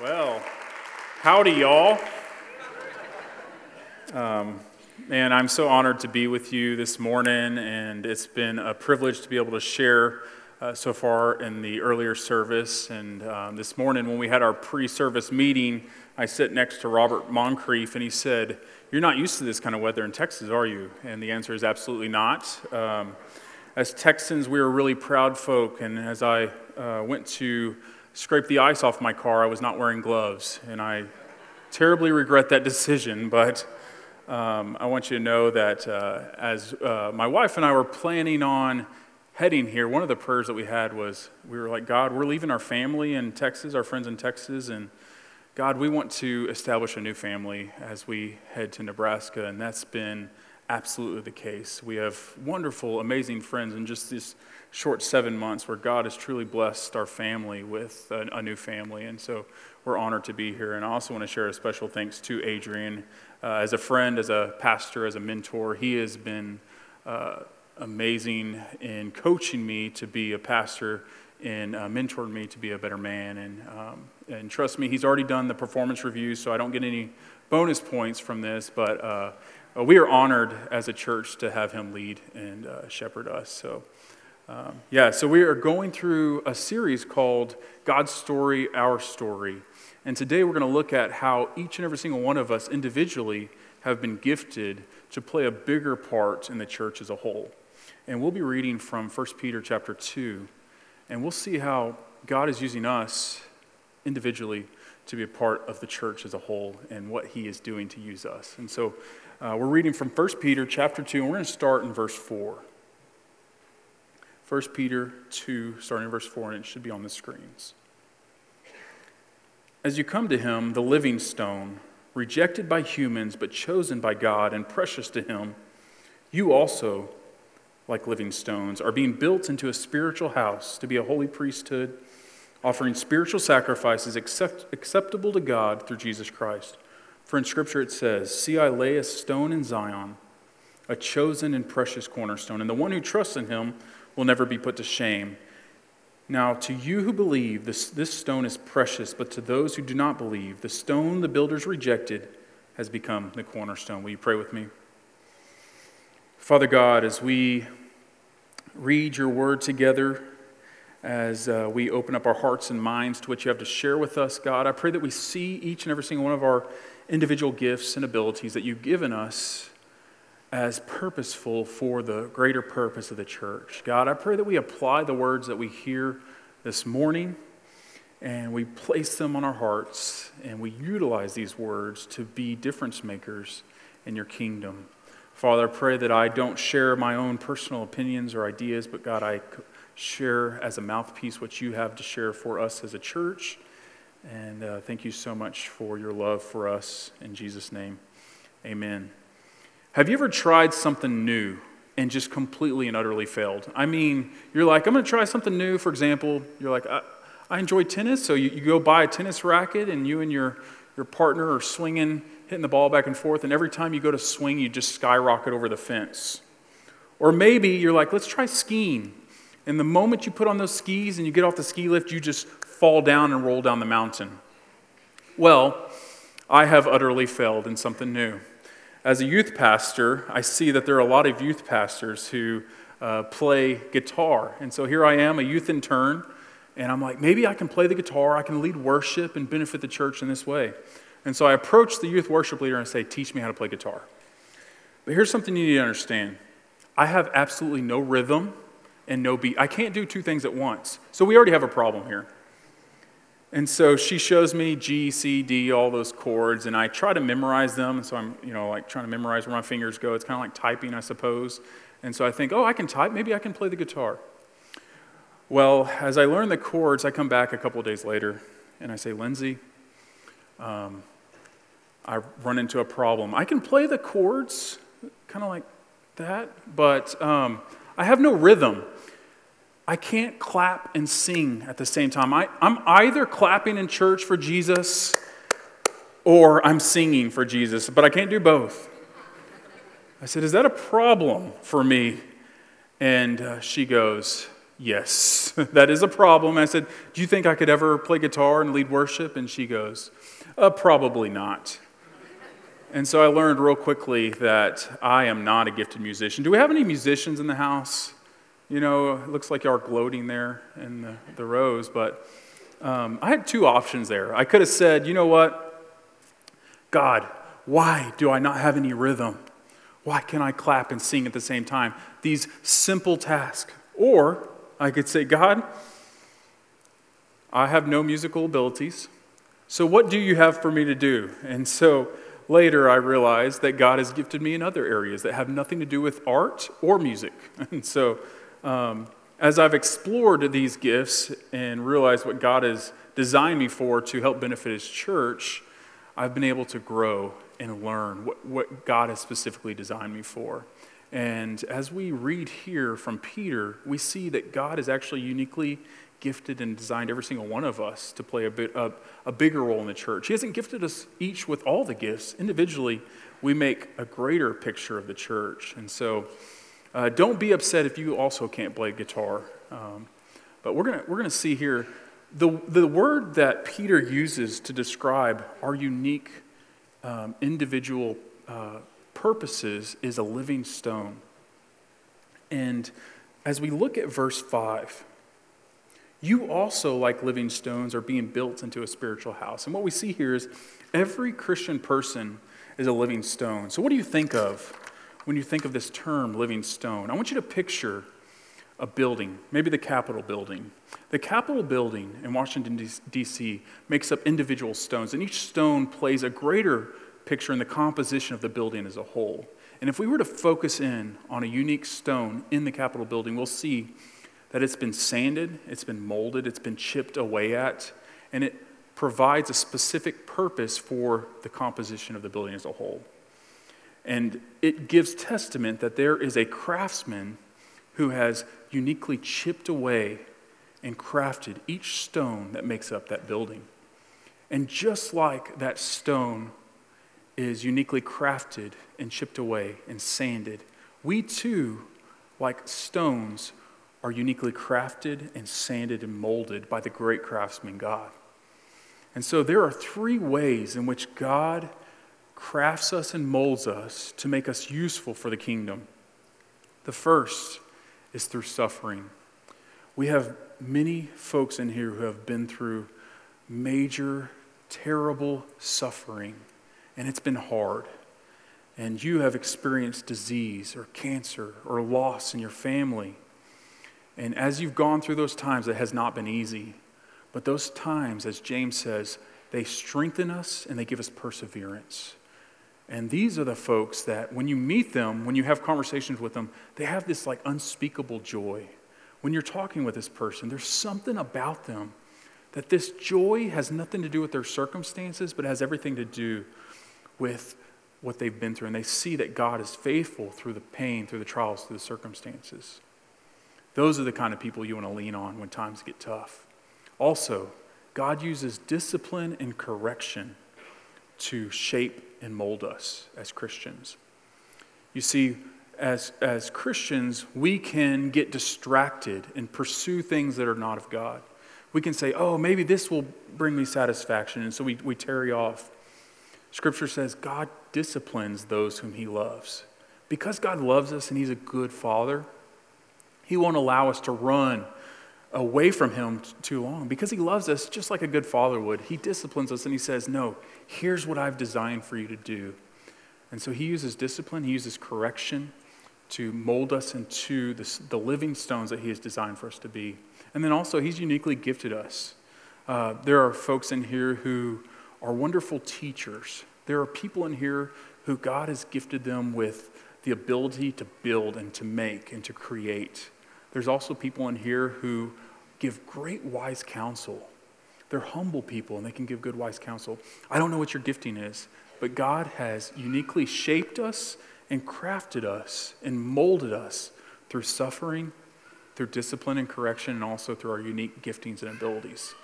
Well, howdy, y'all. Um, man, I'm so honored to be with you this morning, and it's been a privilege to be able to share uh, so far in the earlier service. And um, this morning, when we had our pre service meeting, I sit next to Robert Moncrief, and he said, You're not used to this kind of weather in Texas, are you? And the answer is absolutely not. Um, as Texans, we are really proud folk, and as I uh, went to scrape the ice off my car, I was not wearing gloves. And I terribly regret that decision, but um, I want you to know that uh, as uh, my wife and I were planning on heading here, one of the prayers that we had was we were like, God, we're leaving our family in Texas, our friends in Texas, and God, we want to establish a new family as we head to Nebraska, and that's been absolutely the case. We have wonderful, amazing friends and just this short seven months where God has truly blessed our family with a, a, new family. And so we're honored to be here. And I also want to share a special thanks to Adrian. Uh, as a friend, as a pastor, as a mentor, he has been uh, amazing in coaching me to be a pastor and uh, mentored me to be a better man. And, um, and trust me, he's already done the performance review, so I don't get any bonus points from this, but uh, we are honored as a church to have him lead and uh, shepherd us. So. Um, yeah, so we are going through a series called God's Story, Our Story. And today we're going to look at how each and every single one of us individually have been gifted to play a bigger part in the church as a whole. And we'll be reading from 1 Peter chapter 2, and we'll see how God is using us individually to be a part of the church as a whole and what he is doing to use us. And so uh, we're reading from 1 Peter chapter 2, and we're going to start in verse 4. 1 Peter 2, starting in verse 4, and it should be on the screens. As you come to him, the living stone, rejected by humans but chosen by God and precious to him, you also, like living stones, are being built into a spiritual house to be a holy priesthood, offering spiritual sacrifices accept, acceptable to God through Jesus Christ. For in Scripture it says, See, I lay a stone in Zion, a chosen and precious cornerstone, and the one who trusts in him will never be put to shame. Now, to you who believe, this, this stone is precious, but to those who do not believe, the stone the builders rejected has become the cornerstone. Will you pray with me? Father God, as we read your word together, as uh, we open up our hearts and minds to what you have to share with us, God, I pray that we see each and every single one of our individual gifts and abilities that you've given us as purposeful for the greater purpose of the church. God, I pray that we apply the words that we hear this morning and we place them on our hearts and we utilize these words to be difference makers in your kingdom. Father, I pray that I don't share my own personal opinions or ideas, but God, I share as a mouthpiece what you have to share for us as a church. And uh, thank you so much for your love for us. In Jesus' name, amen. Have you ever tried something new and just completely and utterly failed? I mean, you're like, I'm going to try something new. For example, you're like, I, I enjoy tennis. So you, you go buy a tennis racket and you and your, your partner are swinging, hitting the ball back and forth. And every time you go to swing, you just skyrocket over the fence. Or maybe you're like, let's try skiing. And the moment you put on those skis and you get off the ski lift, you just fall down and roll down the mountain. Well, I have utterly failed in something new as a youth pastor, I see that there are a lot of youth pastors who uh, play guitar. And so here I am, a youth intern, and I'm like, maybe I can play the guitar, I can lead worship and benefit the church in this way. And so I approach the youth worship leader and say, Teach me how to play guitar. But here's something you need to understand I have absolutely no rhythm and no beat. I can't do two things at once. So we already have a problem here. And so she shows me G, C, D, all those chords, and I try to memorize them. And so I'm, you know, like trying to memorize where my fingers go. It's kind of like typing, I suppose. And so I think, oh, I can type. Maybe I can play the guitar. Well, as I learn the chords, I come back a couple days later and I say, Lindsay, um, I run into a problem. I can play the chords, kind of like that, but um, I have no rhythm. I can't clap and sing at the same time. I, I'm either clapping in church for Jesus or I'm singing for Jesus, but I can't do both. I said, Is that a problem for me? And uh, she goes, Yes, that is a problem. I said, Do you think I could ever play guitar and lead worship? And she goes, uh, Probably not. And so I learned real quickly that I am not a gifted musician. Do we have any musicians in the house? You know, it looks like y'all are gloating there in the, the rows, but um, I had two options there. I could have said, you know what? God, why do I not have any rhythm? Why can't I clap and sing at the same time? These simple tasks. Or I could say, God, I have no musical abilities. So what do you have for me to do? And so later I realized that God has gifted me in other areas that have nothing to do with art or music. And so um, as I've explored these gifts and realized what God has designed me for to help benefit His church, I've been able to grow and learn what, what God has specifically designed me for. And as we read here from Peter, we see that God has actually uniquely gifted and designed every single one of us to play a, bit, a, a bigger role in the church. He hasn't gifted us each with all the gifts. Individually, we make a greater picture of the church. And so, uh, don't be upset if you also can't play guitar. Um, but we're going we're gonna see here the, the word that Peter uses to describe our unique um, individual uh, purposes is a living stone. And as we look at verse 5, you also, like living stones, are being built into a spiritual house. And what we see here is every Christian person is a living stone. So, what do you think of when you think of this term, living stone, I want you to picture a building, maybe the Capitol building. The Capitol building in Washington, D.C., makes up individual stones, and each stone plays a greater picture in the composition of the building as a whole. And if we were to focus in on a unique stone in the Capitol building, we'll see that it's been sanded, it's been molded, it's been chipped away at, and it provides a specific purpose for the composition of the building as a whole. And it gives testament that there is a craftsman who has uniquely chipped away and crafted each stone that makes up that building. And just like that stone is uniquely crafted and chipped away and sanded, we too, like stones, are uniquely crafted and sanded and molded by the great craftsman God. And so there are three ways in which God crafts us and molds us to make us useful for the kingdom. The first is through suffering. We have many folks in here who have been through major, terrible suffering, and it's been hard. And you have experienced disease or cancer or loss in your family. And as you've gone through those times, it has not been easy. But those times, as James says, they strengthen us and they give us perseverance. And these are the folks that when you meet them, when you have conversations with them, they have this like unspeakable joy. When you're talking with this person, there's something about them that this joy has nothing to do with their circumstances, but has everything to do with what they've been through. And they see that God is faithful through the pain, through the trials, through the circumstances. Those are the kind of people you want to lean on when times get tough. Also, God uses discipline and correction to shape and mold us as Christians. You see, as, as Christians, we can get distracted and pursue things that are not of God. We can say, oh, maybe this will bring me satisfaction. And so we, we tarry off. Scripture says God disciplines those whom he loves. Because God loves us and he's a good father, he won't allow us to run away from him too long because he loves us just like a good father would. He disciplines us and he says, No, here's what I've designed for you to do. And so he uses discipline, he uses correction to mold us into the, the living stones that he has designed for us to be. And then also, he's uniquely gifted us. Uh, there are folks in here who are wonderful teachers. There are people in here who God has gifted them with the ability to build and to make and to create. There's also people in here who give great wise counsel. They're humble people and they can give good wise counsel. I don't know what your gifting is, but God has uniquely shaped us and crafted us and molded us through suffering, through discipline and correction, and also through our unique giftings and abilities.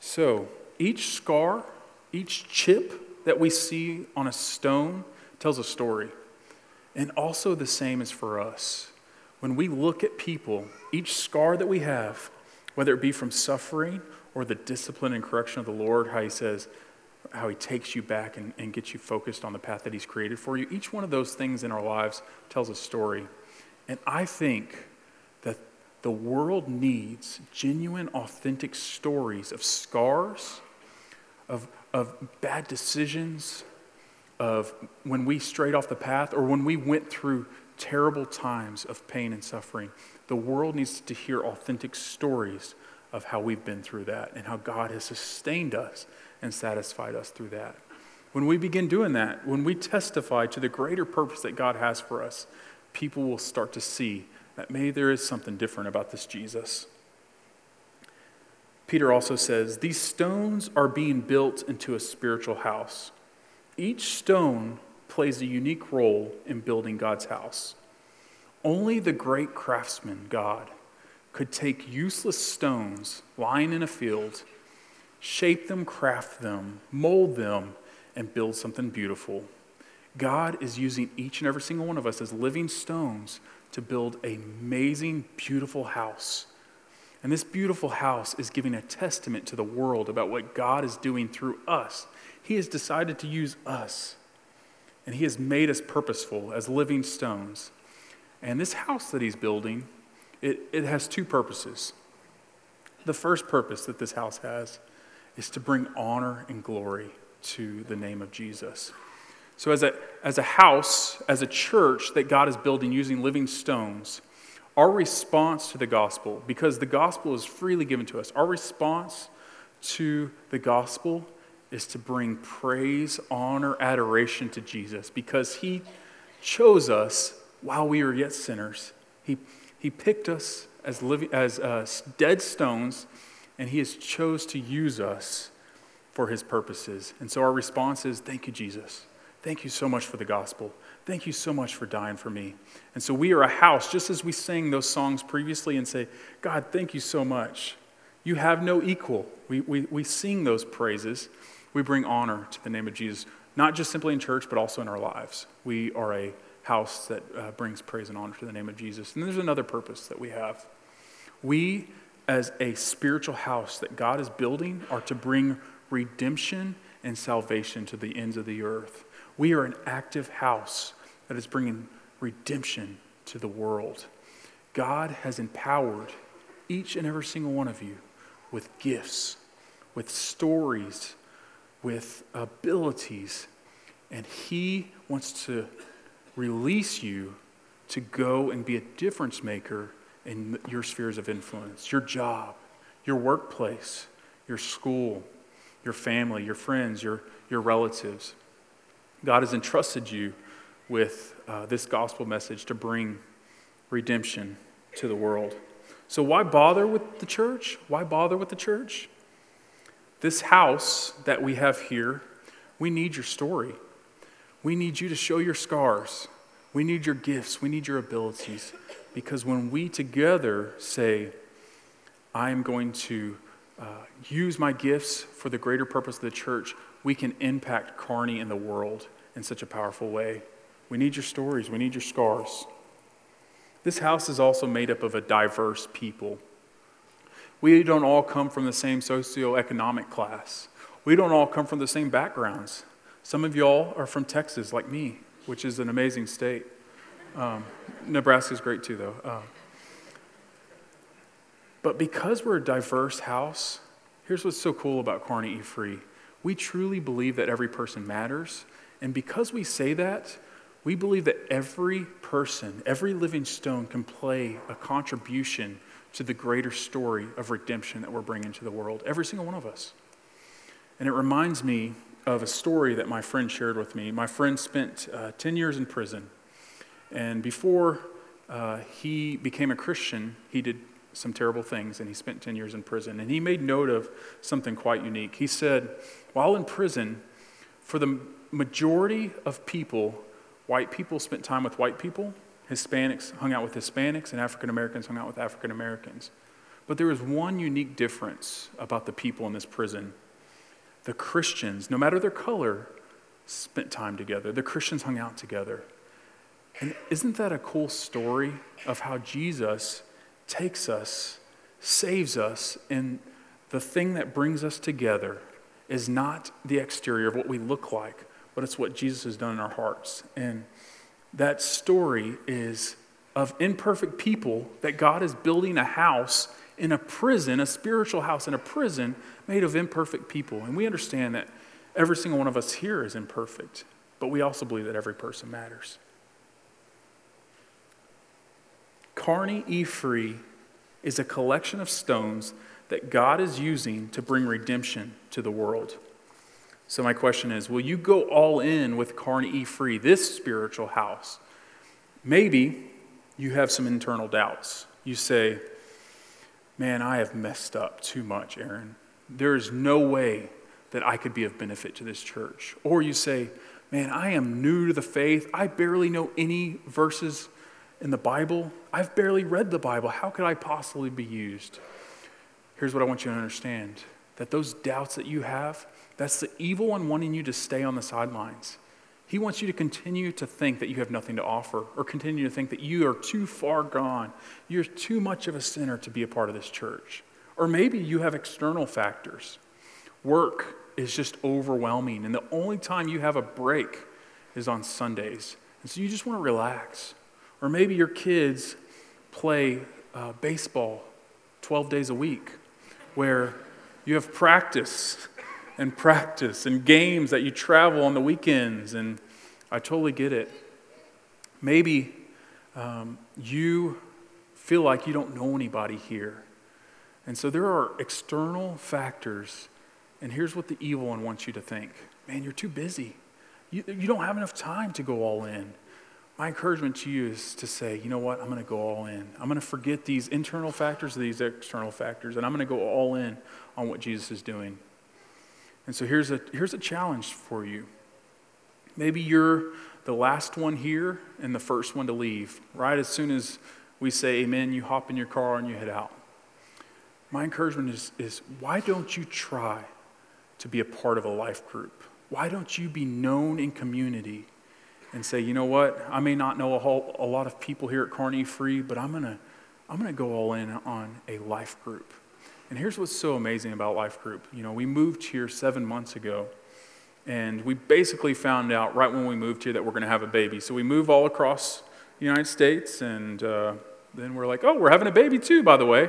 So, each scar, each chip that we see on a stone tells a story. And also, the same is for us. When we look at people, each scar that we have, whether it be from suffering or the discipline and correction of the Lord, how He says, how He takes you back and, and gets you focused on the path that He's created for you, each one of those things in our lives tells a story. And I think that the world needs genuine, authentic stories of scars, of, of bad decisions, of when we strayed off the path or when we went through terrible times of pain and suffering. The world needs to hear authentic stories of how we've been through that and how God has sustained us and satisfied us through that. When we begin doing that, when we testify to the greater purpose that God has for us, people will start to see that maybe there is something different about this Jesus. Peter also says, These stones are being built into a spiritual house. Each stone plays a unique role in building God's house. Only the great craftsman, God, could take useless stones lying in a field, shape them, craft them, mold them, and build something beautiful. God is using each and every single one of us as living stones to build an amazing, beautiful house. And this beautiful house is giving a testament to the world about what God is doing through us he has decided to use us, and He has made us purposeful as living stones. And this house that He's building, it, it has two purposes. The first purpose that this house has is to bring honor and glory to the name of Jesus. So, as a, as a house, as a church that God is building using living stones, our response to the gospel, because the gospel is freely given to us, our response to the gospel is to bring praise, honor, adoration to Jesus because he chose us while we were yet sinners. He, he picked us as, living, as uh, dead stones, and he has chose to use us for his purposes. And so our response is, Thank you, Jesus. Thank you so much for the gospel. Thank you so much for dying for me. And so we are a house, just as we sang those songs previously and say, God, thank you so much. You have no equal. We, we, we sing those praises we bring honor to the name of Jesus, not just simply in church, but also in our lives. We are a house that uh, brings praise and honor to the name of Jesus. And there's another purpose that we have. We, as a spiritual house that God is building, are to bring redemption and salvation to the ends of the earth. We are an active house that is bringing redemption to the world. God has empowered each and every single one of you with gifts, with stories, with abilities, and He wants to release you to go and be a difference maker in your spheres of influence your job, your workplace, your school, your family, your friends, your, your relatives. God has entrusted you with uh, this gospel message to bring redemption to the world. So, why bother with the church? Why bother with the church? This house that we have here, we need your story. We need you to show your scars. We need your gifts. We need your abilities. Because when we together say, I am going to uh, use my gifts for the greater purpose of the church, we can impact Kearney and the world in such a powerful way. We need your stories. We need your scars. This house is also made up of a diverse people. We don't all come from the same socioeconomic class. We don't all come from the same backgrounds. Some of y'all are from Texas, like me, which is an amazing state. Um, Nebraska is great too, though. Uh, but because we're a diverse house, here's what's so cool about Kearney E Free. We truly believe that every person matters. And because we say that, we believe that every person, every living stone can play a contribution to the greater story of redemption that we're bringing to the world, every single one of us. And it reminds me of a story that my friend shared with me. My friend spent uh, 10 years in prison, and before uh, he became a Christian, he did some terrible things, and he spent 10 years in prison. And he made note of something quite unique. He said, while in prison, for the majority of people, white people spent time with white people, Hispanics hung out with Hispanics, and African Americans hung out with African Americans. But there was one unique difference about the people in this prison. The Christians, no matter their color, spent time together. The Christians hung out together. And isn't that a cool story of how Jesus takes us, saves us, and the thing that brings us together is not the exterior of what we look like, but it's what Jesus has done in our hearts. And that story is of imperfect people that God is building a house in a prison, a spiritual house in a prison made of imperfect people. And we understand that every single one of us here is imperfect, but we also believe that every person matters. Kearney E. Free is a collection of stones that God is using to bring redemption to the world. So, my question is will you go all in with Kearney E. Free, this spiritual house? Maybe you have some internal doubts. You say, Man, I have messed up too much, Aaron. There is no way that I could be of benefit to this church. Or you say, Man, I am new to the faith. I barely know any verses in the Bible. I've barely read the Bible. How could I possibly be used? Here's what I want you to understand that those doubts that you have, that's the evil one wanting you to stay on the sidelines. He wants you to continue to think that you have nothing to offer or continue to think that you are too far gone. You're too much of a sinner to be a part of this church. Or maybe you have external factors. Work is just overwhelming, and the only time you have a break is on Sundays. And so you just want to relax. Or maybe your kids play uh, baseball 12 days a week, where you have practice and practice and games that you travel on the weekends. And I totally get it. Maybe um, you feel like you don't know anybody here. And so there are external factors. And here's what the evil one wants you to think man, you're too busy. You, you don't have enough time to go all in. My encouragement to you is to say, you know what, I'm going to go all in. I'm going to forget these internal factors, these external factors, and I'm going to go all in on what Jesus is doing. And so here's a, here's a challenge for you. Maybe you're the last one here and the first one to leave. Right as soon as we say amen, you hop in your car and you head out. My encouragement is, is why don't you try to be a part of a life group? Why don't you be known in community and say, you know what, I may not know a, whole, a lot of people here at Kearney Free, but I'm going to I'm going to go all in on a life group. And here's what's so amazing about Life Group. You know, we moved here seven months ago, and we basically found out right when we moved here that we're going to have a baby. So we move all across the United States, and uh, then we're like, oh, we're having a baby too, by the way.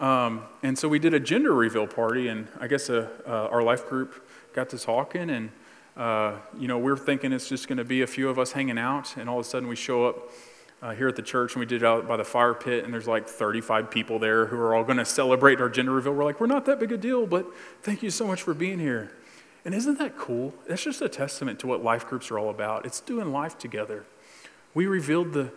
Um, and so we did a gender reveal party, and I guess uh, uh, our life group got to talking, and uh, you know, we're thinking it's just going to be a few of us hanging out, and all of a sudden we show up uh, here at the church, and we did it out by the fire pit, and there's like 35 people there who are all going to celebrate our gender reveal. We're like, we're not that big a deal, but thank you so much for being here. And isn't that cool? That's just a testament to what life groups are all about. It's doing life together. We revealed the,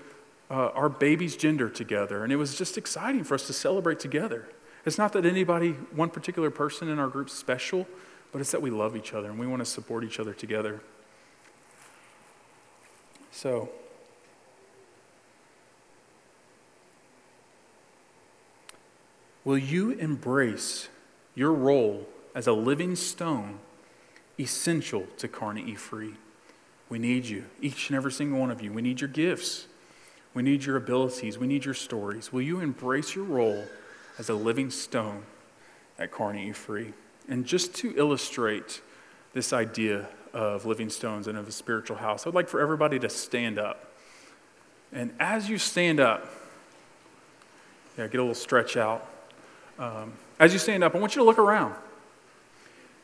uh, our baby's gender together, and it was just exciting for us to celebrate together. It's not that anybody, one particular person in our group special, but it's that we love each other and we want to support each other together. So, Will you embrace your role as a living stone essential to Carnegie Free? We need you, each and every single one of you. We need your gifts. We need your abilities. We need your stories. Will you embrace your role as a living stone at Carnegie Free? And just to illustrate this idea of living stones and of a spiritual house, I'd like for everybody to stand up. And as you stand up, yeah, get a little stretch out. Um, as you stand up, I want you to look around.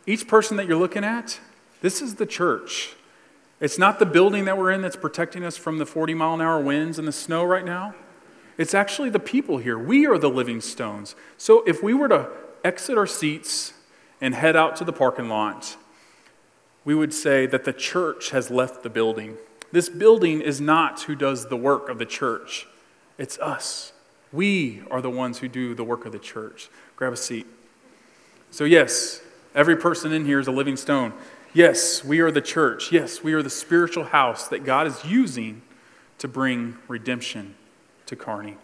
Each person that you're looking at, this is the church. It's not the building that we're in that's protecting us from the 40 mile an hour winds and the snow right now. It's actually the people here. We are the living stones. So if we were to exit our seats and head out to the parking lot, we would say that the church has left the building. This building is not who does the work of the church, it's us. We are the ones who do the work of the church. Grab a seat. So, yes, every person in here is a living stone. Yes, we are the church. Yes, we are the spiritual house that God is using to bring redemption to Kearney.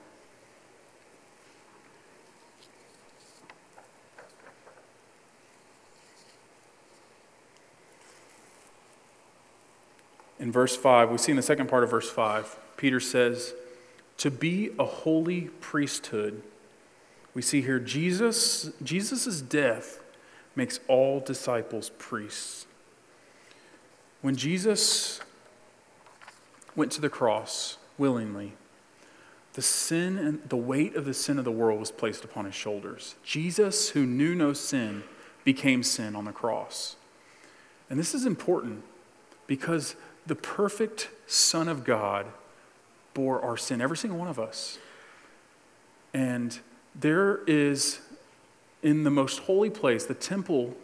in verse 5, we see in the second part of verse 5, Peter says, to be a holy priesthood. We see here Jesus, Jesus' death makes all disciples priests. When Jesus went to the cross willingly, the sin and the weight of the sin of the world was placed upon his shoulders. Jesus, who knew no sin, became sin on the cross. And this is important because the perfect Son of God bore our sin, every single one of us. And there is, in the most holy place, the temple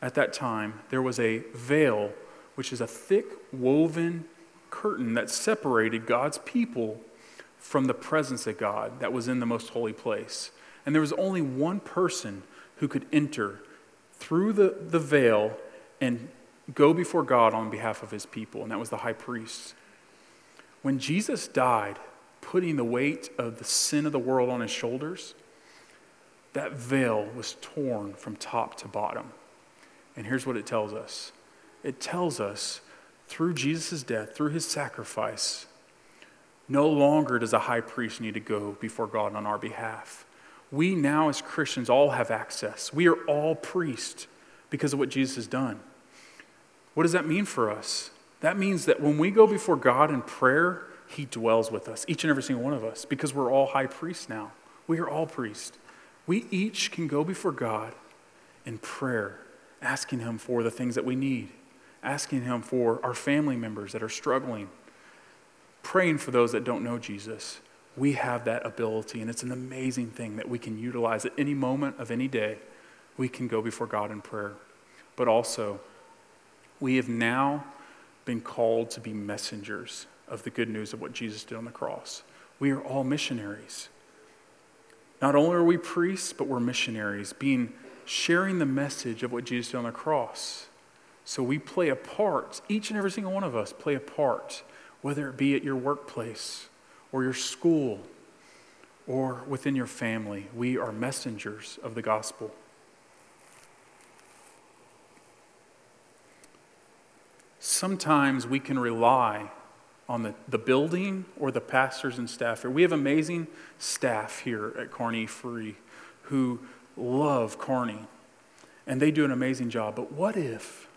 at that time, there was a veil, which is a thick woven curtain that separated God's people from the presence of God that was in the most holy place. And there was only one person who could enter through the, the veil and go before God on behalf of his people, and that was the high priest. When Jesus died, putting the weight of the sin of the world on his shoulders, that veil was torn from top to bottom. And here's what it tells us it tells us through Jesus' death, through his sacrifice, no longer does a high priest need to go before God on our behalf. We now, as Christians, all have access. We are all priests because of what Jesus has done. What does that mean for us? That means that when we go before God in prayer, He dwells with us, each and every single one of us, because we're all high priests now. We are all priests. We each can go before God in prayer, asking Him for the things that we need, asking Him for our family members that are struggling, praying for those that don't know Jesus. We have that ability, and it's an amazing thing that we can utilize at any moment of any day. We can go before God in prayer. But also, we have now been called to be messengers of the good news of what Jesus did on the cross. We are all missionaries. Not only are we priests, but we're missionaries, being sharing the message of what Jesus did on the cross. So we play a part, each and every single one of us play a part, whether it be at your workplace or your school or within your family. We are messengers of the gospel. Sometimes we can rely on the, the building or the pastors and staff here. We have amazing staff here at Kearney Free who love Kearney, and they do an amazing job. But what if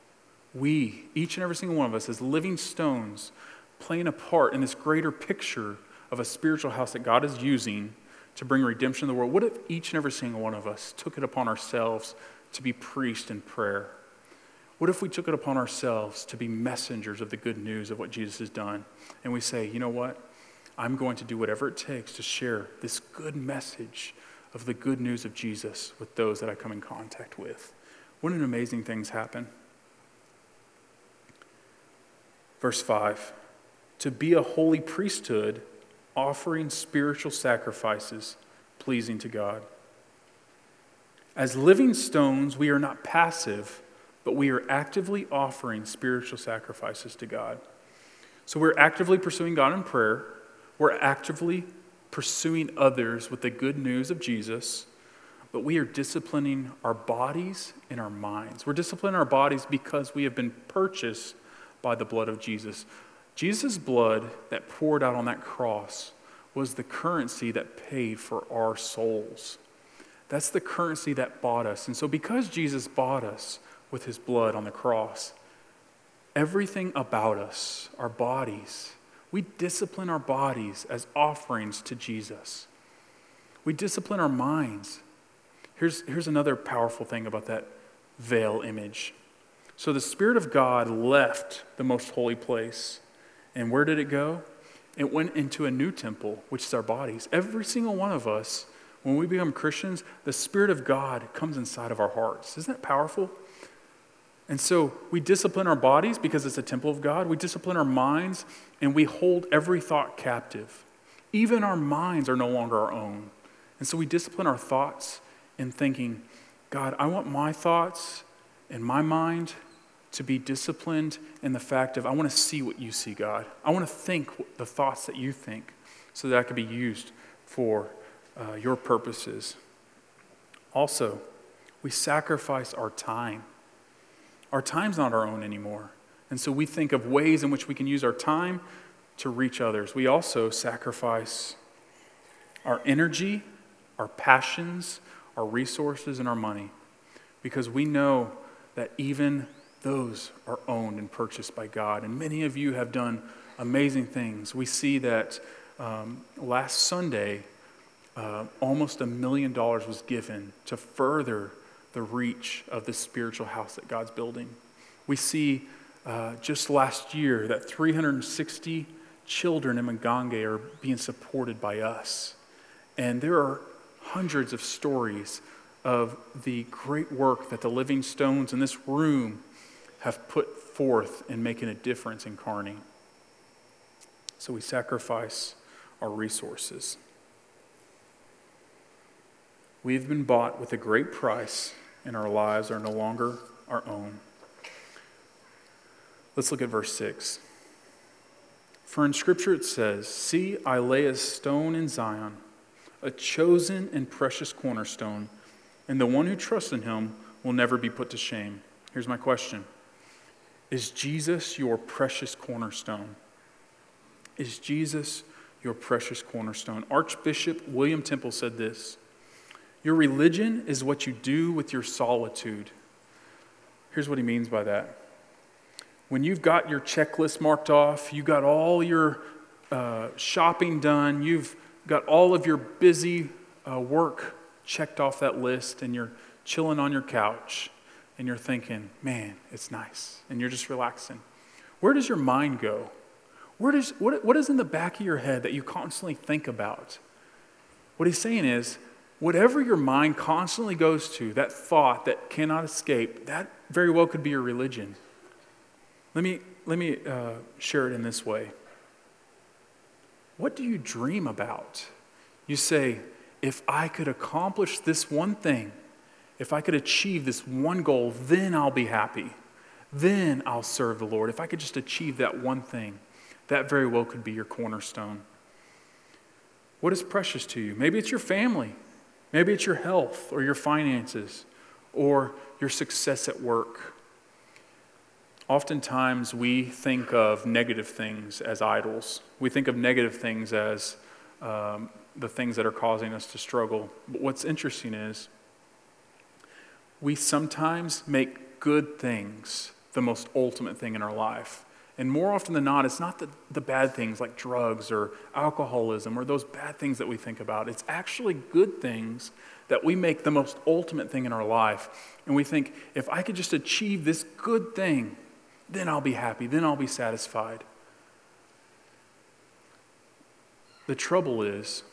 we, each and every single one of us, as living stones, playing a part in this greater picture of a spiritual house that God is using to bring redemption to the world, what if each and every single one of us took it upon ourselves to be priest in prayer? What if we took it upon ourselves to be messengers of the good news of what Jesus has done? And we say, you know what? I'm going to do whatever it takes to share this good message of the good news of Jesus with those that I come in contact with. Wouldn't amazing things happen? Verse 5 To be a holy priesthood, offering spiritual sacrifices pleasing to God. As living stones, we are not passive but we are actively offering spiritual sacrifices to God. So we're actively pursuing God in prayer, we're actively pursuing others with the good news of Jesus, but we are disciplining our bodies and our minds. We're disciplining our bodies because we have been purchased by the blood of Jesus. Jesus' blood that poured out on that cross was the currency that paid for our souls. That's the currency that bought us. And so, because Jesus bought us, with his blood on the cross. Everything about us, our bodies, we discipline our bodies as offerings to Jesus. We discipline our minds. Here's, here's another powerful thing about that veil image. So the Spirit of God left the most holy place. And where did it go? It went into a new temple, which is our bodies. Every single one of us, when we become Christians, the Spirit of God comes inside of our hearts. Isn't that powerful? And so we discipline our bodies because it's a temple of God. We discipline our minds and we hold every thought captive. Even our minds are no longer our own. And so we discipline our thoughts in thinking, God, I want my thoughts and my mind to be disciplined in the fact of I want to see what you see, God. I want to think the thoughts that you think so that I can be used for uh, your purposes. Also, we sacrifice our time. Our time's not our own anymore. And so we think of ways in which we can use our time to reach others. We also sacrifice our energy, our passions, our resources, and our money because we know that even those are owned and purchased by God. And many of you have done amazing things. We see that um, last Sunday, uh, almost a million dollars was given to further the reach of the spiritual house that God's building. We see uh, just last year that 360 children in Magange are being supported by us. And there are hundreds of stories of the great work that the living stones in this room have put forth in making a difference in Kearney. So we sacrifice our resources. We've been bought with a great price, and our lives are no longer our own. Let's look at verse 6. For in Scripture it says, See, I lay a stone in Zion, a chosen and precious cornerstone, and the one who trusts in him will never be put to shame. Here's my question Is Jesus your precious cornerstone? Is Jesus your precious cornerstone? Archbishop William Temple said this Your religion is what you do with your solitude. Here's what he means by that when you've got your checklist marked off, you got all your uh, shopping done, you've got all of your busy uh, work checked off that list, and you're chilling on your couch and you're thinking, man, it's nice, and you're just relaxing. Where does your mind go? Where does, what, what is in the back of your head that you constantly think about? What he's saying is, whatever your mind constantly goes to, that thought that cannot escape, that very well could be your religion. Let me, let me uh, share it in this way. What do you dream about? You say, if I could accomplish this one thing, if I could achieve this one goal, then I'll be happy. Then I'll serve the Lord. If I could just achieve that one thing, that very well could be your cornerstone. What is precious to you? Maybe it's your family. Maybe it's your health or your finances or your success at work. Oftentimes, we think of negative things as idols. We think of negative things as um, the things that are causing us to struggle. But what's interesting is we sometimes make good things the most ultimate thing in our life. And more often than not, it's not the, the bad things like drugs or alcoholism or those bad things that we think about. It's actually good things that we make the most ultimate thing in our life. And we think, if I could just achieve this good thing, then I'll be happy, then I'll be satisfied. The trouble is,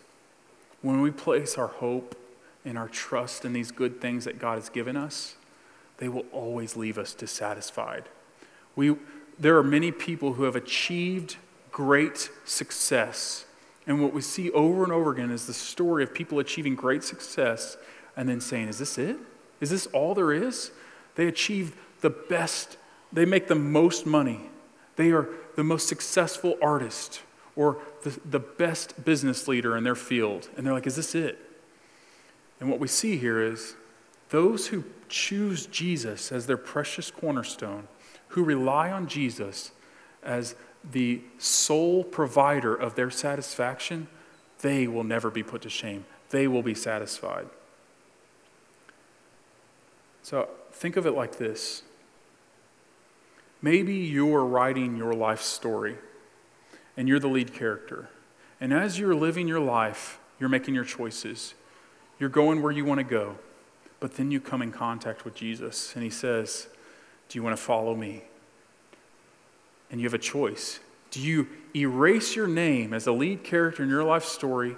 when we place our hope and our trust in these good things that God has given us, they will always leave us dissatisfied. We, there are many people who have achieved great success. And what we see over and over again is the story of people achieving great success and then saying, Is this it? Is this all there is? They achieve the best they make the most money. They are the most successful artist or the, the best business leader in their field. And they're like, is this it? And what we see here is those who choose Jesus as their precious cornerstone, who rely on Jesus as the sole provider of their satisfaction, they will never be put to shame. They will be satisfied. So think of it like this Maybe you're writing your life story and you're the lead character. And as you're living your life, you're making your choices. You're going where you want to go. But then you come in contact with Jesus and he says, Do you want to follow me? And you have a choice. Do you erase your name as the lead character in your life story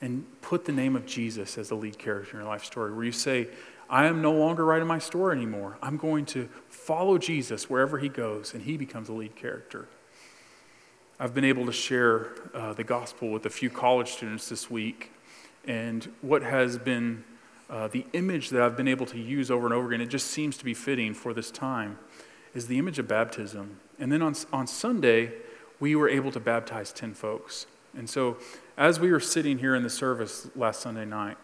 and put the name of Jesus as the lead character in your life story? Where you say, I am no longer writing my story anymore. I'm going to follow Jesus wherever he goes, and he becomes a lead character. I've been able to share uh, the gospel with a few college students this week, and what has been uh, the image that I've been able to use over and over again, it just seems to be fitting for this time, is the image of baptism. And then on, on Sunday, we were able to baptize 10 folks. And so, as we were sitting here in the service last Sunday night,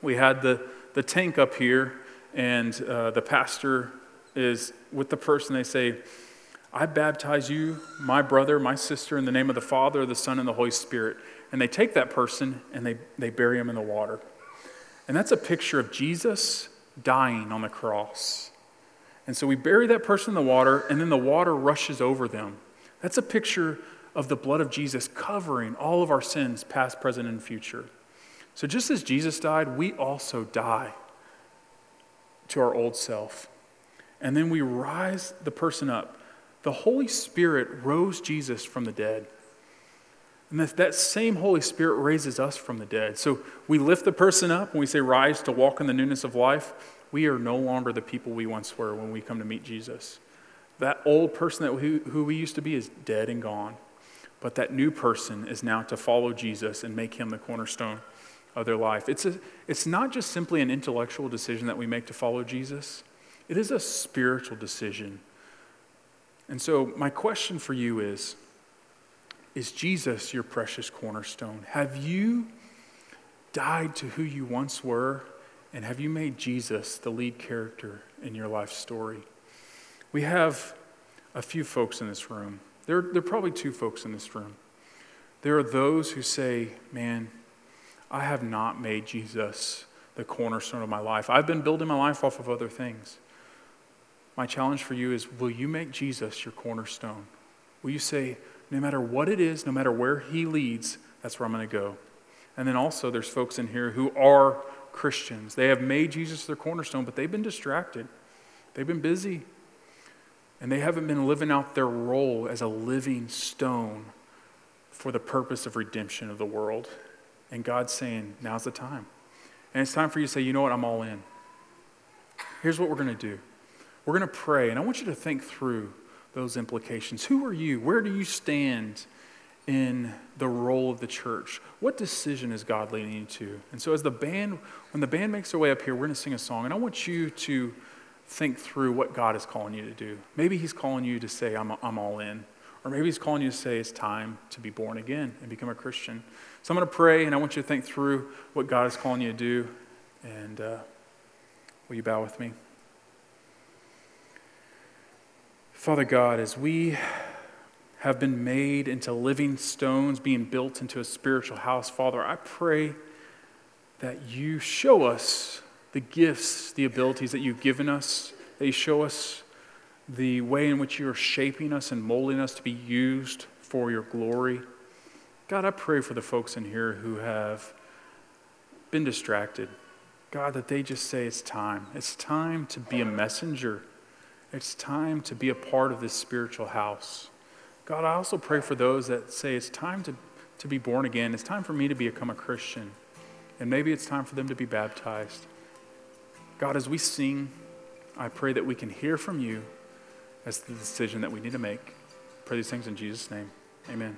we had the the tank up here, and uh, the pastor is with the person. They say, I baptize you, my brother, my sister, in the name of the Father, the Son, and the Holy Spirit. And they take that person and they, they bury him in the water. And that's a picture of Jesus dying on the cross. And so we bury that person in the water, and then the water rushes over them. That's a picture of the blood of Jesus covering all of our sins, past, present, and future. So just as Jesus died, we also die to our old self. And then we rise the person up. The Holy Spirit rose Jesus from the dead. And that, that same Holy Spirit raises us from the dead. So we lift the person up when we say rise to walk in the newness of life. We are no longer the people we once were when we come to meet Jesus. That old person that we, who we used to be is dead and gone. But that new person is now to follow Jesus and make him the cornerstone of their life. It's, a, it's not just simply an intellectual decision that we make to follow Jesus, it is a spiritual decision. And so, my question for you is Is Jesus your precious cornerstone? Have you died to who you once were? And have you made Jesus the lead character in your life story? We have a few folks in this room. There, there are probably two folks in this room. There are those who say, Man, I have not made Jesus the cornerstone of my life. I've been building my life off of other things. My challenge for you is will you make Jesus your cornerstone? Will you say, no matter what it is, no matter where he leads, that's where I'm going to go? And then also, there's folks in here who are Christians. They have made Jesus their cornerstone, but they've been distracted, they've been busy, and they haven't been living out their role as a living stone for the purpose of redemption of the world. And God's saying, now's the time. And it's time for you to say, you know what, I'm all in. Here's what we're going to do we're going to pray, and I want you to think through those implications. Who are you? Where do you stand in the role of the church? What decision is God leading you to? And so, as the band, when the band makes their way up here, we're going to sing a song, and I want you to think through what God is calling you to do. Maybe He's calling you to say, I'm, I'm all in. Or maybe He's calling you to say, it's time to be born again and become a Christian. So I'm going to pray, and I want you to think through what God is calling you to do. And uh, will you bow with me? Father God, as we have been made into living stones, being built into a spiritual house, Father, I pray that you show us the gifts, the abilities that you've given us, that you show us the way in which you are shaping us and molding us to be used for your glory. God, I pray for the folks in here who have been distracted. God, that they just say it's time. It's time to be a messenger. It's time to be a part of this spiritual house. God, I also pray for those that say it's time to, to be born again. It's time for me to become a Christian. And maybe it's time for them to be baptized. God, as we sing, I pray that we can hear from you as the decision that we need to make. I pray these things in Jesus' name. Amen.